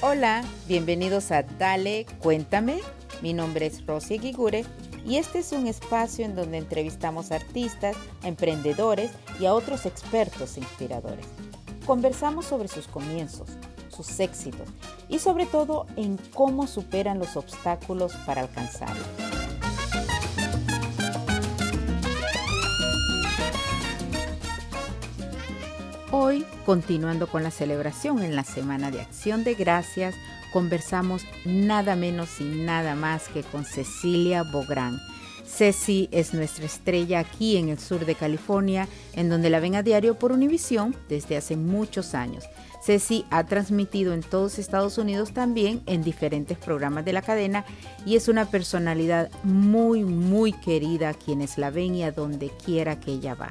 Hola, bienvenidos a Dale, cuéntame. Mi nombre es Rosy Gigure y este es un espacio en donde entrevistamos a artistas, emprendedores y a otros expertos e inspiradores. Conversamos sobre sus comienzos, sus éxitos y sobre todo en cómo superan los obstáculos para alcanzarlos. Hoy, continuando con la celebración en la Semana de Acción de Gracias, conversamos nada menos y nada más que con Cecilia Bográn. Ceci es nuestra estrella aquí en el sur de California, en donde la ven a diario por Univisión desde hace muchos años. Ceci ha transmitido en todos Estados Unidos también en diferentes programas de la cadena y es una personalidad muy, muy querida a quienes la ven y a donde quiera que ella va.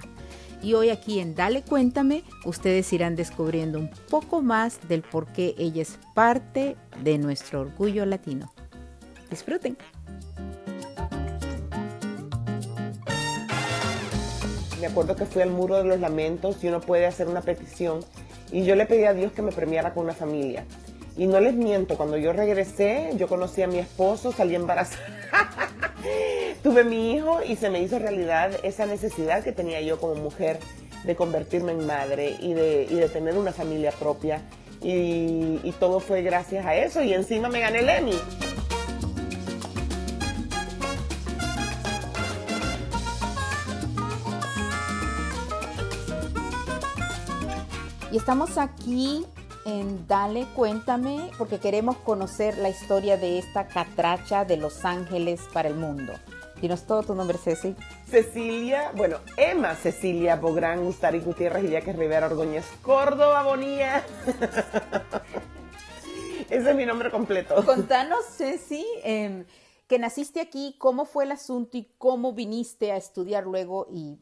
Y hoy aquí en Dale Cuéntame, ustedes irán descubriendo un poco más del por qué ella es parte de nuestro orgullo latino. Disfruten. Me acuerdo que fui al Muro de los Lamentos y uno puede hacer una petición. Y yo le pedí a Dios que me premiara con una familia. Y no les miento, cuando yo regresé, yo conocí a mi esposo, salí embarazada. Tuve mi hijo y se me hizo realidad esa necesidad que tenía yo como mujer de convertirme en madre y de, tener una familia propia. Y, y, todo fue gracias a eso y encima me gané el Emmy. Y estamos aquí en Dale, cuéntame, porque queremos conocer la historia de esta catracha de Los Ángeles para el mundo. Dinos todo tu nombre, Ceci. Cecilia, bueno, Emma Cecilia Bográn, Gustari Gutiérrez y Yaque Rivera Ordóñez, Córdoba Bonía. Ese es mi nombre completo. Contanos, Ceci, em, que naciste aquí, cómo fue el asunto y cómo viniste a estudiar luego y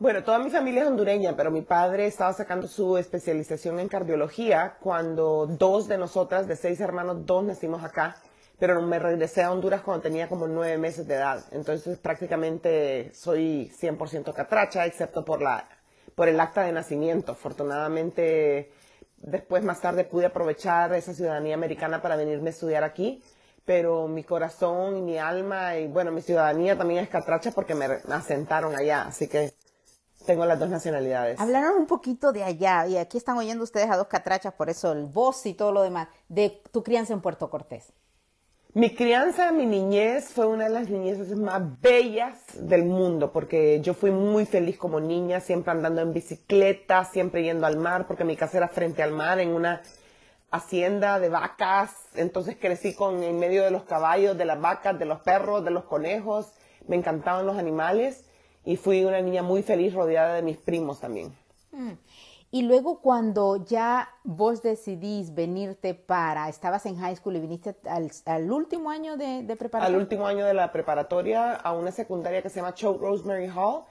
bueno, toda mi familia es hondureña, pero mi padre estaba sacando su especialización en cardiología cuando dos de nosotras, de seis hermanos, dos nacimos acá, pero me regresé a Honduras cuando tenía como nueve meses de edad. Entonces prácticamente soy 100% catracha, excepto por, la, por el acta de nacimiento. Afortunadamente, después más tarde pude aprovechar esa ciudadanía americana para venirme a estudiar aquí pero mi corazón y mi alma y bueno, mi ciudadanía también es catracha porque me asentaron allá, así que tengo las dos nacionalidades. Hablaron un poquito de allá, y aquí están oyendo ustedes a dos catrachas, por eso el voz y todo lo demás, de tu crianza en Puerto Cortés. Mi crianza, mi niñez fue una de las niñezes más bellas del mundo, porque yo fui muy feliz como niña, siempre andando en bicicleta, siempre yendo al mar, porque mi casa era frente al mar, en una hacienda de vacas, entonces crecí con en medio de los caballos, de las vacas, de los perros, de los conejos, me encantaban los animales y fui una niña muy feliz rodeada de mis primos también. Mm. Y luego cuando ya vos decidís venirte para, estabas en high school y viniste al, último año de, preparatoria. Al último año de la preparatoria a una secundaria que se llama Choate Rosemary Hall,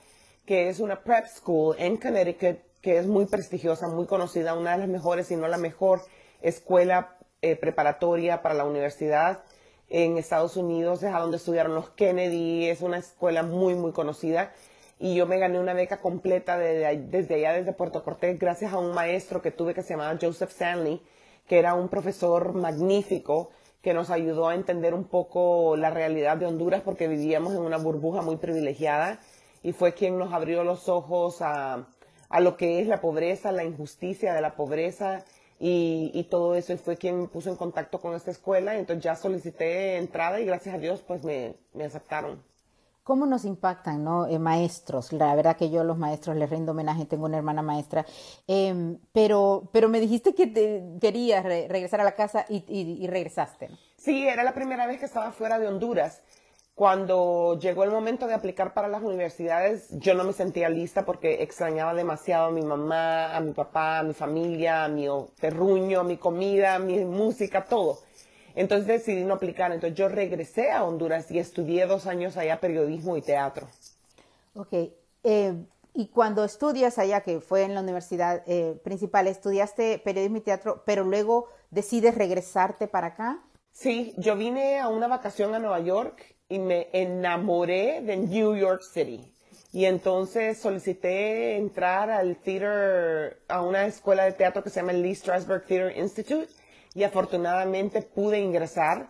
que es una prep school en Connecticut que es muy prestigiosa, muy conocida, una de las mejores, si no la mejor escuela eh, preparatoria para la universidad en Estados Unidos, es a donde estudiaron los Kennedy, es una escuela muy, muy conocida y yo me gané una beca completa desde allá, desde Puerto Cortés, gracias a un maestro que tuve que se llamaba Joseph Stanley, que era un profesor magnífico que nos ayudó a entender un poco la realidad de Honduras porque vivíamos en una burbuja muy privilegiada y fue quien nos abrió los ojos a, a lo que es la pobreza, la injusticia de la pobreza y, y, todo eso. Y fue quien me puso en contacto con esta escuela. Entonces ya solicité entrada y gracias a Dios pues me, me aceptaron cómo nos impactan, ¿no? Eh, maestros. La verdad que yo a los maestros les rindo homenaje, tengo una hermana maestra. Em, pero, pero me dijiste que te querías regresar a la casa y, regresaste, ¿no? Sí, era la primera vez que estaba fuera de Honduras. Cuando llegó el momento de aplicar para las universidades, yo no me sentía lista porque extrañaba demasiado a mi mamá, a mi papá, a mi familia, a mi terruño, a mi comida, a mi música, todo. Entonces decidí no aplicar. Entonces yo regresé a Honduras y estudié dos años allá periodismo y teatro. Ok. Eh, y cuando estudias allá, que fue en la universidad eh, principal, estudiaste periodismo y teatro, pero luego decides regresarte para acá. Sí, yo vine a una vacación a Nueva York y me enamoré de New York City. Y entonces solicité entrar al theater, a una escuela de teatro que se llama Lee Strasberg Theater Institute y afortunadamente pude ingresar.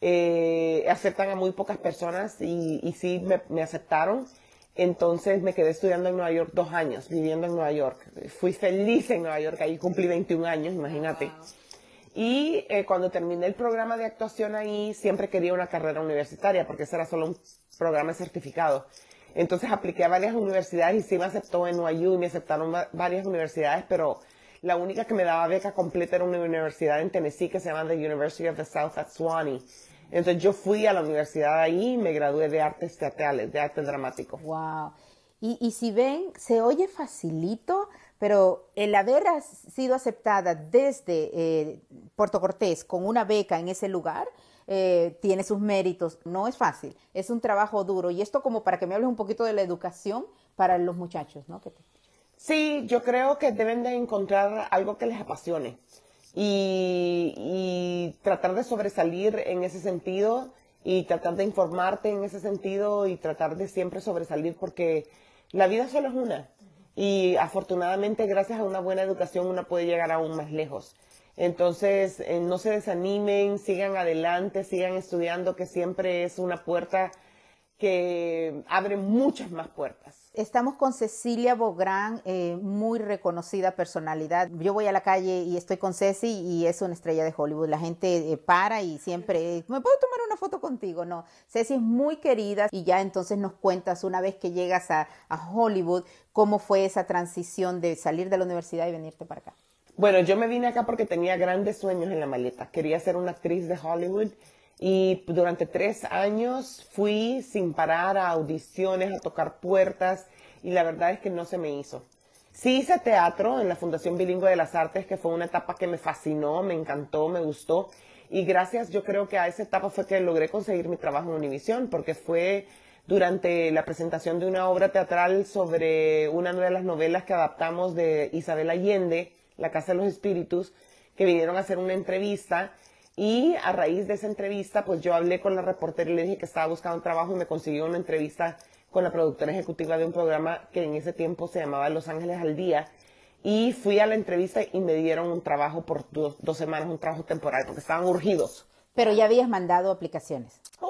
Eh, aceptan a muy pocas personas y, y sí me, me, aceptaron. Entonces me quedé estudiando en Nueva York dos años, viviendo en Nueva York. Fui feliz en Nueva York, ahí cumplí 21 años, imagínate. Y eh, cuando terminé el programa de actuación ahí, siempre quería una carrera universitaria, porque ese era solo un programa certificado. Entonces apliqué a varias universidades y sí me aceptó en NYU y me aceptaron varias universidades, pero la única que me daba beca completa era una universidad en Tennessee que se llama the University of the South at Swanee. Entonces yo fui a la universidad ahí y me gradué de artes teatrales, de arte dramático. Wow. Y, y si ven, se oye facilito, pero el haber sido aceptada desde eh, Puerto Cortés con una beca en ese lugar, eh, tiene sus méritos. No es fácil, es un trabajo duro. Y esto como para que me hables un poquito de la educación para los muchachos, ¿no? Sí, yo creo que deben de encontrar algo que les apasione y, tratar de sobresalir en ese sentido y tratar de informarte en ese sentido y tratar de siempre sobresalir porque la vida solo es una y afortunadamente gracias a una buena educación uno puede llegar aún más lejos. Entonces, eh, no se desanimen, sigan adelante, sigan estudiando, que siempre es una puerta que abre muchas más puertas. Estamos con Cecilia Bográn, eh, muy reconocida personalidad. Yo voy a la calle y estoy con Ceci y es una estrella de Hollywood. La gente eh, para y siempre, ¿me puedo tomar una foto contigo? No, Ceci es muy querida y ya entonces nos cuentas una vez que llegas a, a Hollywood, cómo fue esa transición de salir de la universidad y venirte para acá. Bueno, yo me vine acá porque tenía grandes sueños en la maleta. Quería ser una actriz de Hollywood y durante tres años fui sin parar a audiciones, a tocar puertas y la verdad es que no se me hizo. Sí hice teatro en la Fundación Bilingüe de las Artes, que fue una etapa que me fascinó, me encantó, me gustó. Y gracias, yo creo que a esa etapa fue que logré conseguir mi trabajo en Univisión, porque fue durante la presentación de una obra teatral sobre una de las novelas que adaptamos de Isabel Allende, La Casa de los Espíritus, que vinieron a hacer una entrevista y a raíz de esa entrevista, pues yo hablé con la reportera y le dije que estaba buscando un trabajo y me consiguió una entrevista con la productora ejecutiva de un programa que en ese tiempo se llamaba Los Ángeles al Día. Y fui a la entrevista y me dieron un trabajo por dos, semanas, un trabajo temporal, porque estaban urgidos. Pero ya habías mandado aplicaciones. Uh,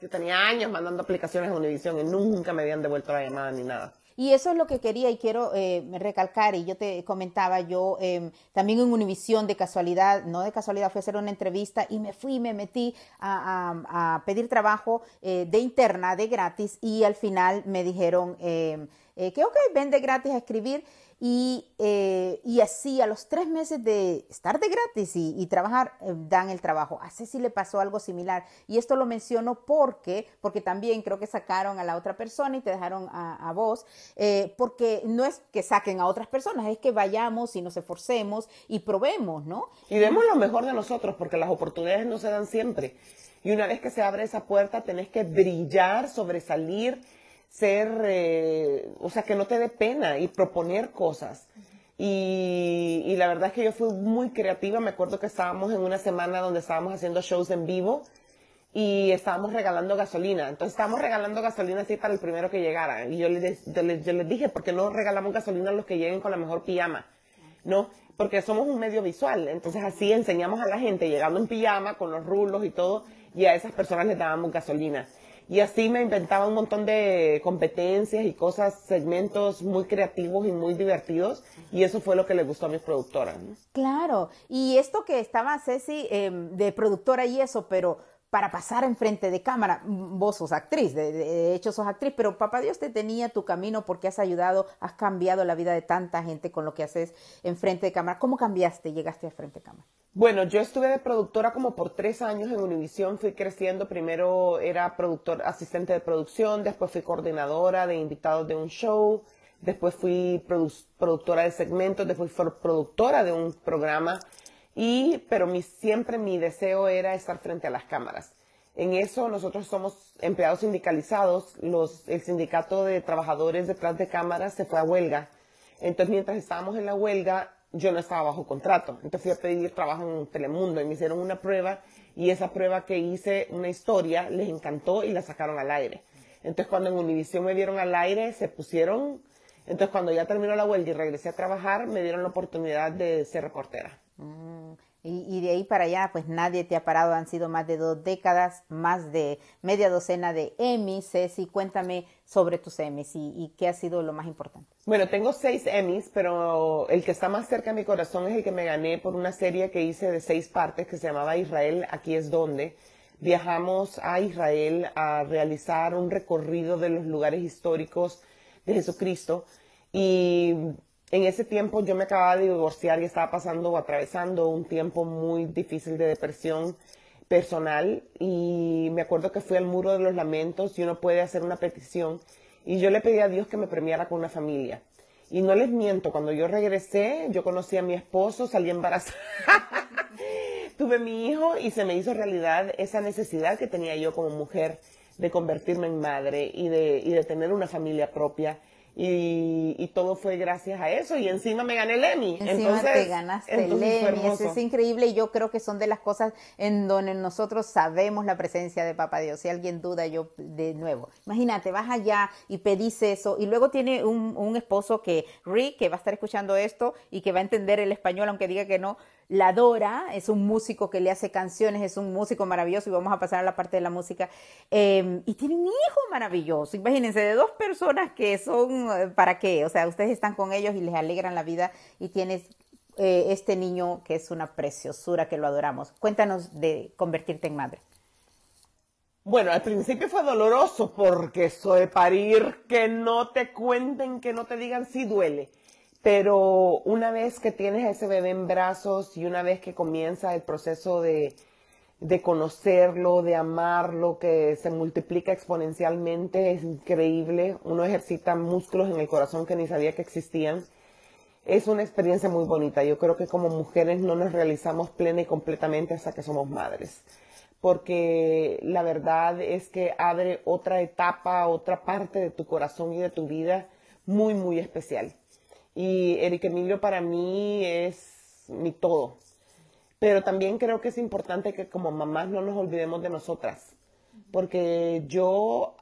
yo tenía años mandando aplicaciones a Univision y nunca me habían devuelto la llamada ni nada. Y eso es lo que quería y quiero eh, recalcar, y yo te comentaba, yo em, también en Univisión de casualidad, no de casualidad, fui a hacer una entrevista y me fui, me metí a, pedir trabajo eh, de interna, de gratis, y al final me dijeron em, eh, que ok, vende gratis a escribir y, eh, y, así a los tres meses de estar de gratis y, trabajar, eh, dan el trabajo. A Ceci le pasó algo similar. Y esto lo menciono porque, porque también creo que sacaron a la otra persona y te dejaron a, vos, eh, porque no es que saquen a otras personas, es que vayamos y nos esforcemos y probemos, ¿no? Y demos lo mejor de nosotros, porque las oportunidades no se dan siempre. Y una vez que se abre esa puerta, tenés que brillar, sobresalir ser, eh, o sea, que no te dé pena y proponer cosas. Y, y, la verdad es que yo fui muy creativa. Me acuerdo que estábamos en una semana donde estábamos haciendo shows en vivo y estábamos regalando gasolina. Entonces estábamos regalando gasolina así para el primero que llegara. Y yo les, yo les, dije, ¿por qué no regalamos gasolina a los que lleguen con la mejor pijama? ¿No? Porque somos un medio visual. Entonces así enseñamos a la gente llegando en pijama con los rulos y todo y a esas personas les dábamos gasolina. Y así me inventaba un montón de competencias y cosas, segmentos muy creativos y muy divertidos. Y eso fue lo que le gustó a mis productoras. Claro. Y esto que estaba Ceci em, de productora y eso, pero para pasar enfrente de cámara. Vos sos actriz, de, hecho sos actriz, pero papá Dios te tenía tu camino porque has ayudado, has cambiado la vida de tanta gente con lo que haces enfrente de cámara. ¿Cómo cambiaste, llegaste a frente de cámara? Bueno, yo estuve de productora como por tres años en Univision, fui creciendo, primero era productor, asistente de producción, después fui coordinadora de invitados de un show, después fui productora de segmentos, después fui productora de un programa y, pero mi, siempre mi deseo era estar frente a las cámaras. En eso nosotros somos empleados sindicalizados, los, el sindicato de trabajadores detrás de cámaras se fue a huelga. Entonces mientras estábamos en la huelga, yo no estaba bajo contrato. Entonces fui a pedir trabajo en Telemundo y me hicieron una prueba y esa prueba que hice, una historia, les encantó y la sacaron al aire. Entonces cuando en Univision me dieron al aire, se pusieron, entonces cuando ya terminó la huelga y regresé a trabajar, me dieron la oportunidad de ser reportera. Mm. Y, de ahí para allá, pues nadie te ha parado. Han sido más de dos décadas, más de media docena de Emmys. Ceci, cuéntame sobre tus Emmys y, y, qué ha sido lo más importante. Bueno, tengo seis Emmys, pero el que está más cerca de mi corazón es el que me gané por una serie que hice de seis partes que se llamaba Israel, aquí es donde. Viajamos a Israel a realizar un recorrido de los lugares históricos de Jesucristo y en ese tiempo yo me acababa de divorciar y estaba pasando o atravesando un tiempo muy difícil de depresión personal y me acuerdo que fui al muro de los lamentos y uno puede hacer una petición y yo le pedí a Dios que me premiara con una familia. Y no les miento, cuando yo regresé, yo conocí a mi esposo, salí embarazada, tuve mi hijo y se me hizo realidad esa necesidad que tenía yo como mujer de convertirme en madre y de, y de tener una familia propia y, todo fue gracias a eso y encima me gané el Emmy. Encima entonces, te ganaste el Emmy, eso es increíble y yo creo que son de las cosas en donde nosotros sabemos la presencia de Papá Dios. Si alguien duda, yo de nuevo, imagínate, vas allá y pedís eso y luego tiene un, un esposo que, Rick, que va a estar escuchando esto y que va a entender el español aunque diga que no, la adora, es un músico que le hace canciones, es un músico maravilloso y vamos a pasar a la parte de la música. Em, y tiene un hijo maravilloso, imagínense, de dos personas que son, eh, ¿para qué? O sea, ustedes están con ellos y les alegran la vida y tienes eh, este niño que es una preciosura, que lo adoramos. Cuéntanos de convertirte en madre. Bueno, al principio fue doloroso porque eso de parir, que no te cuenten, que no te digan si duele pero una vez que tienes ese bebé en brazos y una vez que comienza el proceso de, conocerlo, de amarlo, que se multiplica exponencialmente, es increíble. Uno ejercita músculos en el corazón que ni sabía que existían. Es una experiencia muy bonita. Yo creo que como mujeres no nos realizamos plena y completamente hasta que somos madres. Porque la verdad es que abre otra etapa, otra parte de tu corazón y de tu vida muy, muy especial. Y Eric Emilio para mí es mi todo. Pero también creo que es importante que como mamás no nos olvidemos de nosotras. Porque yo,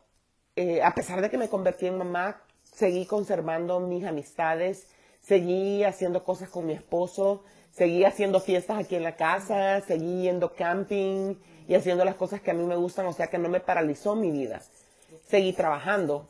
eh, a pesar de que me convertí en mamá, seguí conservando mis amistades, seguí haciendo cosas con mi esposo, seguí haciendo fiestas aquí en la casa, seguí yendo camping y haciendo las cosas que a mí me gustan, o sea que no me paralizó mi vida. Seguí trabajando.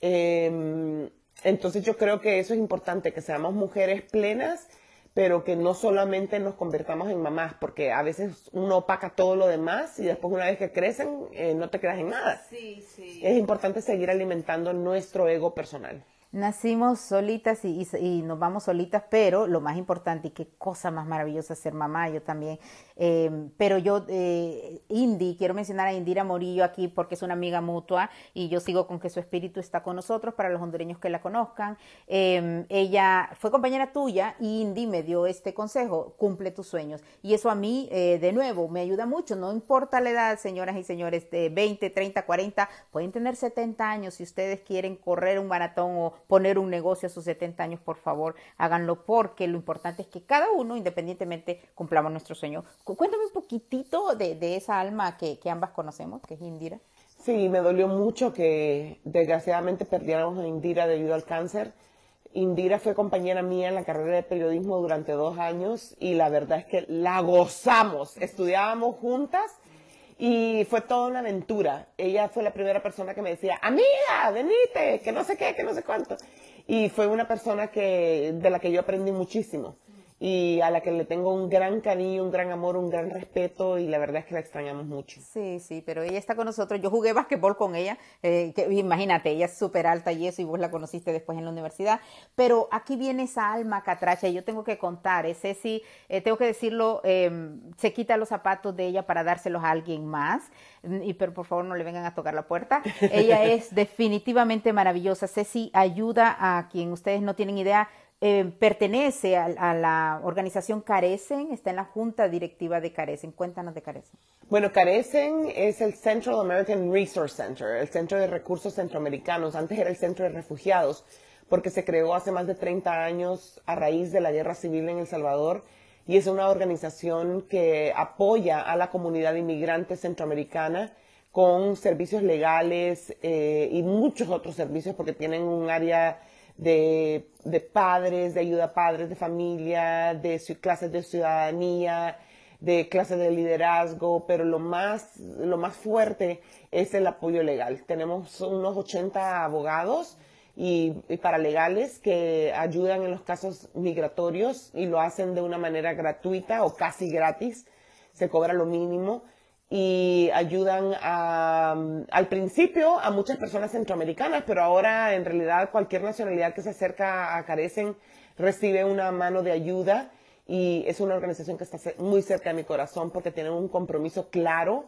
Em, entonces yo creo que eso es importante, que seamos mujeres plenas, pero que no solamente nos convertamos en mamás, porque a veces uno opaca todo lo demás y después una vez que crecen eh, no te quedas en nada. Sí, sí. Es importante seguir alimentando nuestro ego personal nacimos solitas y, nos vamos solitas, pero lo más importante y qué cosa más maravillosa ser mamá, yo también. Em, pero yo, eh, Indy, quiero mencionar a Indira Morillo aquí porque es una amiga mutua y yo sigo con que su espíritu está con nosotros para los hondureños que la conozcan. Em, ella fue compañera tuya y Indy me dio este consejo, cumple tus sueños. Y eso a mí, eh, de nuevo, me ayuda mucho, no importa la edad, señoras y señores, de 20, 30, 40, pueden tener 70 años si ustedes quieren correr un maratón o poner un negocio a sus 70 años, por favor, háganlo porque lo importante es que cada uno, independientemente, cumplamos nuestro sueño. Cuéntame un poquitito de, esa alma que, ambas conocemos, que es Indira. Sí, me dolió mucho que desgraciadamente perdiéramos a Indira debido al cáncer. Indira fue compañera mía en la carrera de periodismo durante dos años y la verdad es que la gozamos. Estudiábamos juntas y fue toda una aventura. Ella fue la primera persona que me decía, amiga, venite, que no sé qué, que no sé cuánto. Y fue una persona que, de la que yo aprendí muchísimo y a la que le tengo un gran cariño, un gran amor, un gran respeto y la verdad es que la extrañamos mucho. Sí, sí, pero ella está con nosotros. Yo jugué basquetbol con ella, eh, que, imagínate, ella es súper alta y eso y vos la conociste después en la universidad, pero aquí viene esa alma catracha y yo tengo que contar, ese sí, eh, tengo que decirlo, em, se quita los zapatos de ella para dárselos a alguien más, mm, y pero por favor no le vengan a tocar la puerta. Ella es definitivamente maravillosa. Ceci ayuda a quien ustedes no tienen idea eh, pertenece a, la organización Carecen, está en la junta directiva de Carecen. Cuéntanos de Carecen. Bueno, Carecen es el Central American Resource Center, el Centro de Recursos Centroamericanos. Antes era el Centro de Refugiados, porque se creó hace más de 30 años a raíz de la guerra civil en El Salvador y es una organización que apoya a la comunidad inmigrante centroamericana con servicios legales eh, y muchos otros servicios porque tienen un área de, padres, de ayuda a padres de familia, de clases de ciudadanía, de clases de liderazgo, pero lo más, lo más fuerte es el apoyo legal. Tenemos unos 80 abogados y, paralegales que ayudan en los casos migratorios y lo hacen de una manera gratuita o casi gratis, se cobra lo mínimo y ayudan al principio a muchas personas centroamericanas, pero ahora en realidad cualquier nacionalidad que se acerca a Carecen recibe una mano de ayuda y es una organización que está muy cerca de mi corazón porque tienen un compromiso claro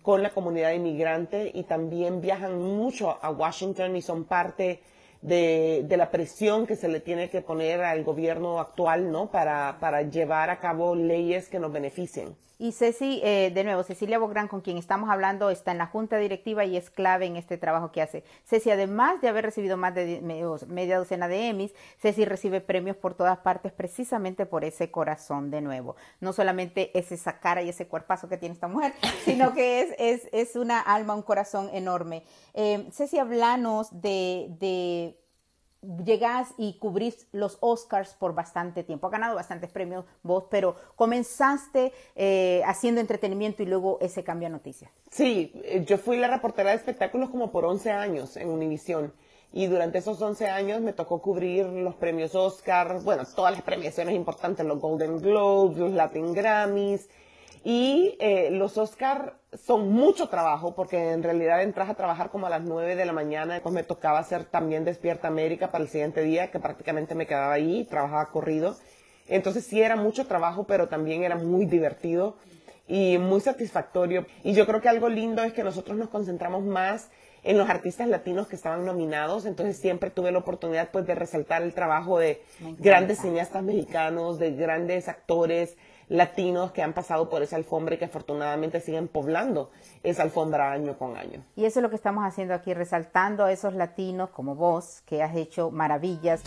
con la comunidad inmigrante y también viajan mucho a Washington y son parte de, de, la presión que se le tiene que poner al gobierno actual, ¿no? Para, para llevar a cabo leyes que nos beneficien. Y Ceci, eh, de nuevo, Cecilia Bográn, con quien estamos hablando, está en la junta directiva y es clave en este trabajo que hace. Ceci, además de haber recibido más de media docena de Emmys, Ceci recibe premios por todas partes precisamente por ese corazón, de nuevo. No solamente es esa cara y ese cuerpazo que tiene esta mujer, sino que es, es, es una alma, un corazón enorme. Eh, Ceci, hablanos de, de llegas y cubrís los Oscars por bastante tiempo. Ha ganado bastantes premios vos, pero comenzaste eh, haciendo entretenimiento y luego ese cambio a noticias. Sí, eh, yo fui la reportera de espectáculos como por 11 años en Univision. Y durante esos 11 años me tocó cubrir los premios Oscar, bueno, todas las premiaciones importantes, los Golden Globes, los Latin Grammys, y eh, los Oscar son mucho trabajo porque en realidad entras a trabajar como a las 9 de la mañana, después me tocaba hacer también Despierta América para el siguiente día, que prácticamente me quedaba ahí, trabajaba corrido. Entonces sí era mucho trabajo, pero también era muy divertido y muy satisfactorio. Y yo creo que algo lindo es que nosotros nos concentramos más en los artistas latinos que estaban nominados, entonces siempre tuve la oportunidad pues de resaltar el trabajo de grandes cineastas mexicanos, de grandes actores, latinos que han pasado por esa alfombra y que afortunadamente siguen poblando esa alfombra año con año. Y eso es lo que estamos haciendo aquí, resaltando a esos latinos como vos, que has hecho maravillas.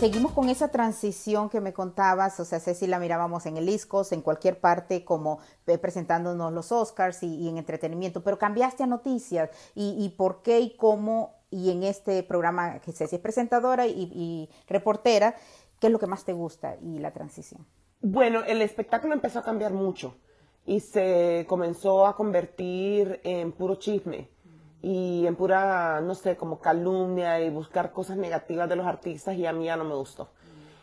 seguimos con esa transición que me contabas, o sea, si la mirábamos en el ISCOS, en cualquier parte, como eh, presentándonos los Oscars y, en entretenimiento, pero cambiaste a noticias y, por qué y cómo y en este programa que Ceci es presentadora y, reportera, ¿qué es lo que más te gusta y la transición? Bueno, el espectáculo empezó a cambiar mucho y se comenzó a convertir en puro chisme y en pura, no sé, como calumnia y buscar cosas negativas de los artistas y a mí ya no me gustó.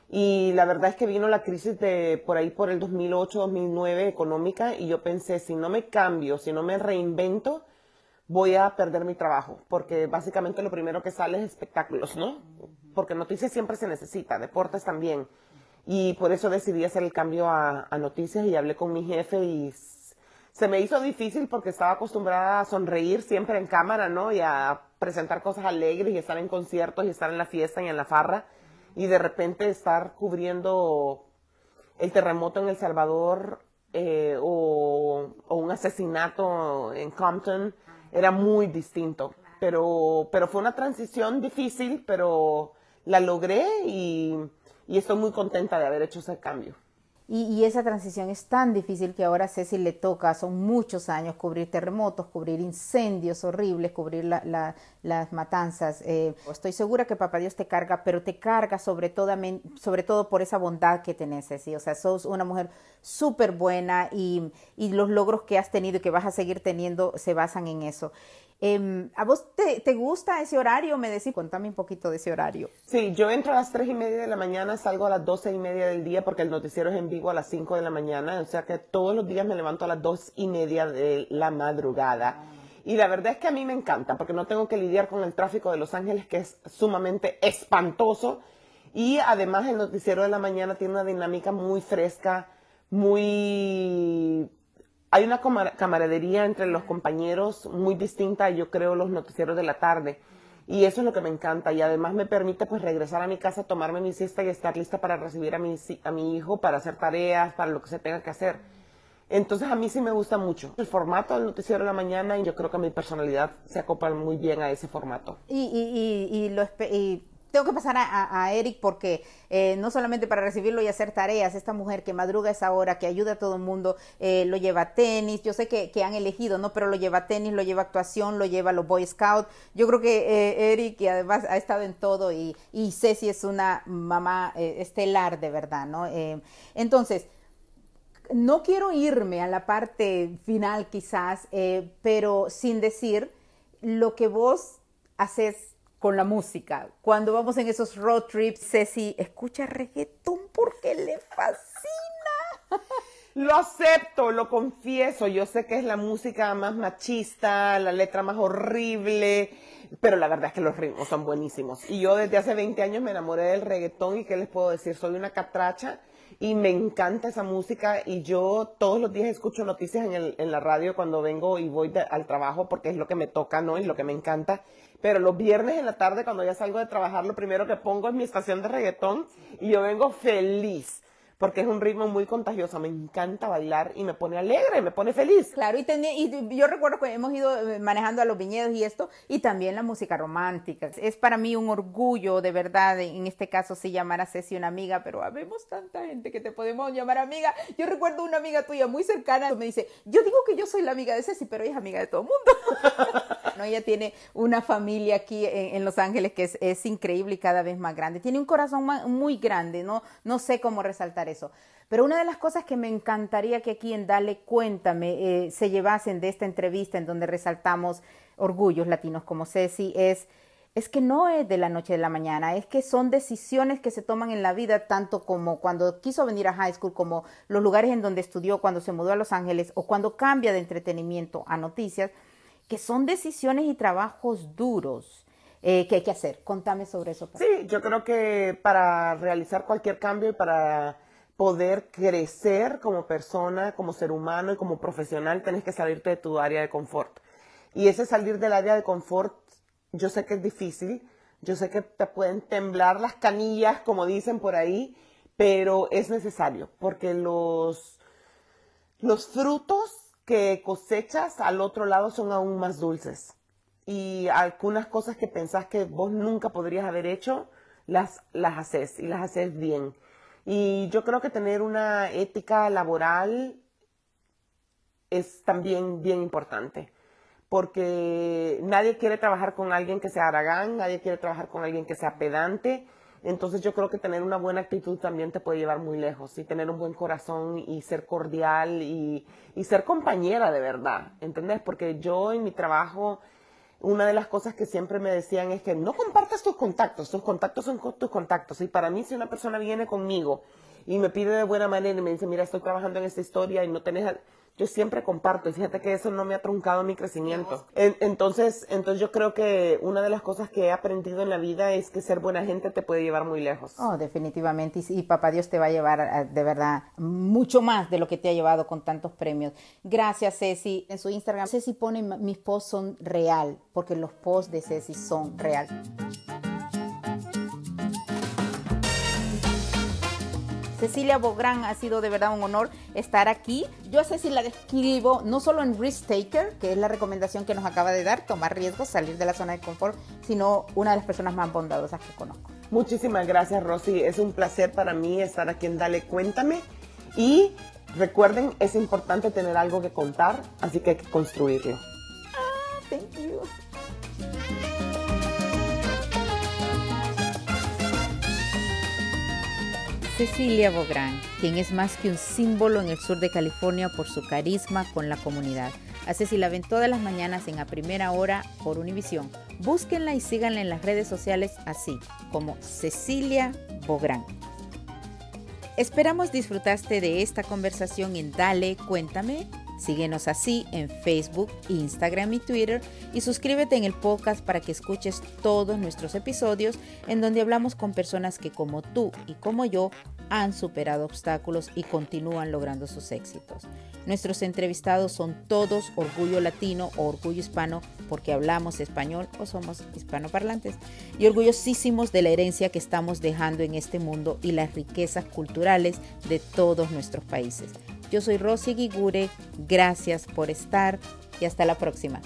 Y la verdad es que vino la crisis de por ahí por el 2008-2009 económica y yo pensé, si no me cambio, si no me reinvento, voy a perder mi trabajo, porque básicamente lo primero que sale es espectáculos, ¿no? Porque noticias siempre se necesita, deportes también. Y por eso decidí hacer el cambio a, noticias y hablé con mi jefe y se me hizo difícil porque estaba acostumbrada a sonreír siempre en cámara, ¿no? Y a presentar cosas alegres y estar en conciertos y estar en la fiesta y en la farra. Y de repente estar cubriendo el terremoto en El Salvador eh, o, o, un asesinato en Compton era muy distinto. Pero, pero fue una transición difícil, pero la logré y, y estoy muy contenta de haber hecho ese cambio. Y, esa transición es tan difícil que ahora a Ceci le toca, son muchos años, cubrir terremotos, cubrir incendios horribles, cubrir las matanzas. Eh, estoy segura que Papá Dios te carga, pero te carga sobre todo, sobre todo por esa bondad que tenés, Ceci. O sea, sos una mujer súper buena y, y los logros que has tenido y que vas a seguir teniendo se basan en eso. Em, ¿A vos te, gusta ese horario? Me decís, contame un poquito de ese horario. Sí, yo entro a las tres y media de la mañana, salgo a las doce y media del día porque el noticiero es en vivo a las cinco de la mañana, o sea que todos los días me levanto a las dos y media de la madrugada. Y la verdad es que a mí me encanta porque no tengo que lidiar con el tráfico de Los Ángeles que es sumamente espantoso. Y además el noticiero de la mañana tiene una dinámica muy fresca, muy hay una camaradería entre los compañeros muy distinta, yo creo, los noticieros de la tarde. Y eso es lo que me encanta. Y además me permite pues regresar a mi casa, tomarme mi siesta y estar lista para recibir a mi, a mi hijo, para hacer tareas, para lo que se tenga que hacer. Entonces a mí sí me gusta mucho el formato del noticiero de la mañana y yo creo que mi personalidad se acopla muy bien a ese formato. Y, y, y, y lo, y tengo que pasar a, Eric porque eh, no solamente para recibirlo y hacer tareas, esta mujer que madruga esa hora, que ayuda a todo el mundo, eh, lo lleva a tenis, yo sé que, han elegido, ¿no? Pero lo lleva a tenis, lo lleva a actuación, lo lleva a los Boy Scouts. Yo creo que eh, Eric, y además ha estado en todo, y, y Ceci es una mamá estelar de verdad, ¿no? entonces, no quiero irme a la parte final quizás, pero sin decir lo que vos haces con la música. Cuando vamos en esos road trips, Ceci escucha reggaetón porque le fascina. Lo acepto, lo confieso. Yo sé que es la música más machista, la letra más horrible, pero la verdad es que los ritmos son buenísimos. Y yo desde hace 20 años me enamoré del reggaetón y qué les puedo decir, soy una catracha y me encanta esa música y yo todos los días escucho noticias en, la radio cuando vengo y voy al trabajo porque es lo que me toca, ¿no? Y lo que me encanta. Pero los viernes en la tarde cuando ya salgo de trabajar lo primero que pongo es mi estación de reggaetón y yo vengo feliz porque es un ritmo muy contagioso. Me encanta bailar y me pone alegre, me pone feliz. Claro, y, y yo recuerdo que hemos ido eh, manejando a los viñedos y esto, y también la música romántica. Es para mí un orgullo, de verdad, en este caso sí llamar a Ceci una amiga, pero habemos tanta gente que te podemos llamar amiga. Yo recuerdo una amiga tuya muy cercana, me dice, yo digo que yo soy la amiga de Ceci, pero ella es amiga de todo el mundo. Ella tiene una familia aquí en, Los Ángeles que es, increíble y cada vez más grande. Tiene un corazón muy grande, ¿no? No sé cómo resaltar eso. Pero una de las cosas que me encantaría que aquí en Dale Cuéntame eh, se llevasen de esta entrevista en donde resaltamos orgullos latinos como Ceci es es que no es de la noche a la mañana, es que son decisiones que se toman en la vida, tanto como cuando quiso venir a high school, como los lugares en donde estudió, cuando se mudó a Los Ángeles o cuando cambia de entretenimiento a noticias, que son decisiones y trabajos duros. Eh, que hay que hacer. Contame sobre eso. Sí, yo creo que para realizar cualquier cambio y para poder crecer como persona, como ser humano y como profesional, tienes que salirte de tu área de confort. Y ese salir del área de confort, yo sé que es difícil, yo sé que te pueden temblar las canillas, como dicen por ahí, pero es necesario, porque los, los frutos que cosechas al otro lado son aún más dulces. Y algunas cosas que pensás que vos nunca podrías haber hecho, las, las haces y las haces bien. Y yo creo que tener una ética laboral es también bien importante, porque nadie quiere trabajar con alguien que sea aragán, nadie quiere trabajar con alguien que sea pedante. Entonces yo creo que tener una buena actitud también te puede llevar muy lejos y tener un buen corazón y ser cordial y, y ser compañera de verdad, ¿entendés? Porque yo en mi trabajo una de las cosas que siempre me decían es que no compartas tus contactos, tus contactos son tus contactos. Y para mí, si una persona viene conmigo y me pide de buena manera y me dice, mira, estoy trabajando en esta historia y no tenés yo siempre comparto y fíjate que eso no me ha truncado mi crecimiento. entonces, entonces yo creo que una de las cosas que he aprendido en la vida es que ser buena gente te puede llevar muy lejos. Oh, definitivamente. Y, papá Dios te va a llevar de verdad mucho más de lo que te ha llevado con tantos premios. Gracias, Ceci. En su Instagram, Ceci pone mis posts son real, porque los posts de Ceci son real. Cecilia Bográn, ha sido de verdad un honor estar aquí. Yo a Ceci la describo no solo en risk taker, que es la recomendación que nos acaba de dar, tomar riesgos, salir de la zona de confort, sino una de las personas más bondadosas que conozco. Muchísimas gracias, Rosy. Es un placer para mí estar aquí en Dale Cuéntame. Y recuerden, es importante tener algo que contar, así que hay que construirlo. Ah, thank you. Cecilia Bográn, quien es más que un símbolo en el sur de California por su carisma con la comunidad. A Ceci la ven todas las mañanas en A Primera Hora por Univisión. Búsquenla y síganla en las redes sociales así como Cecilia Bográn. Esperamos disfrutaste de esta conversación en Dale, cuéntame Síguenos así en Facebook, Instagram y Twitter y suscríbete en el podcast para que escuches todos nuestros episodios en donde hablamos con personas que como tú y como yo han superado obstáculos y continúan logrando sus éxitos. Nuestros entrevistados son todos orgullo latino o orgullo hispano porque hablamos español o somos hispanoparlantes y orgullosísimos de la herencia que estamos dejando en este mundo y las riquezas culturales de todos nuestros países. Yo soy Rosy Gigure, gracias por estar y hasta la próxima.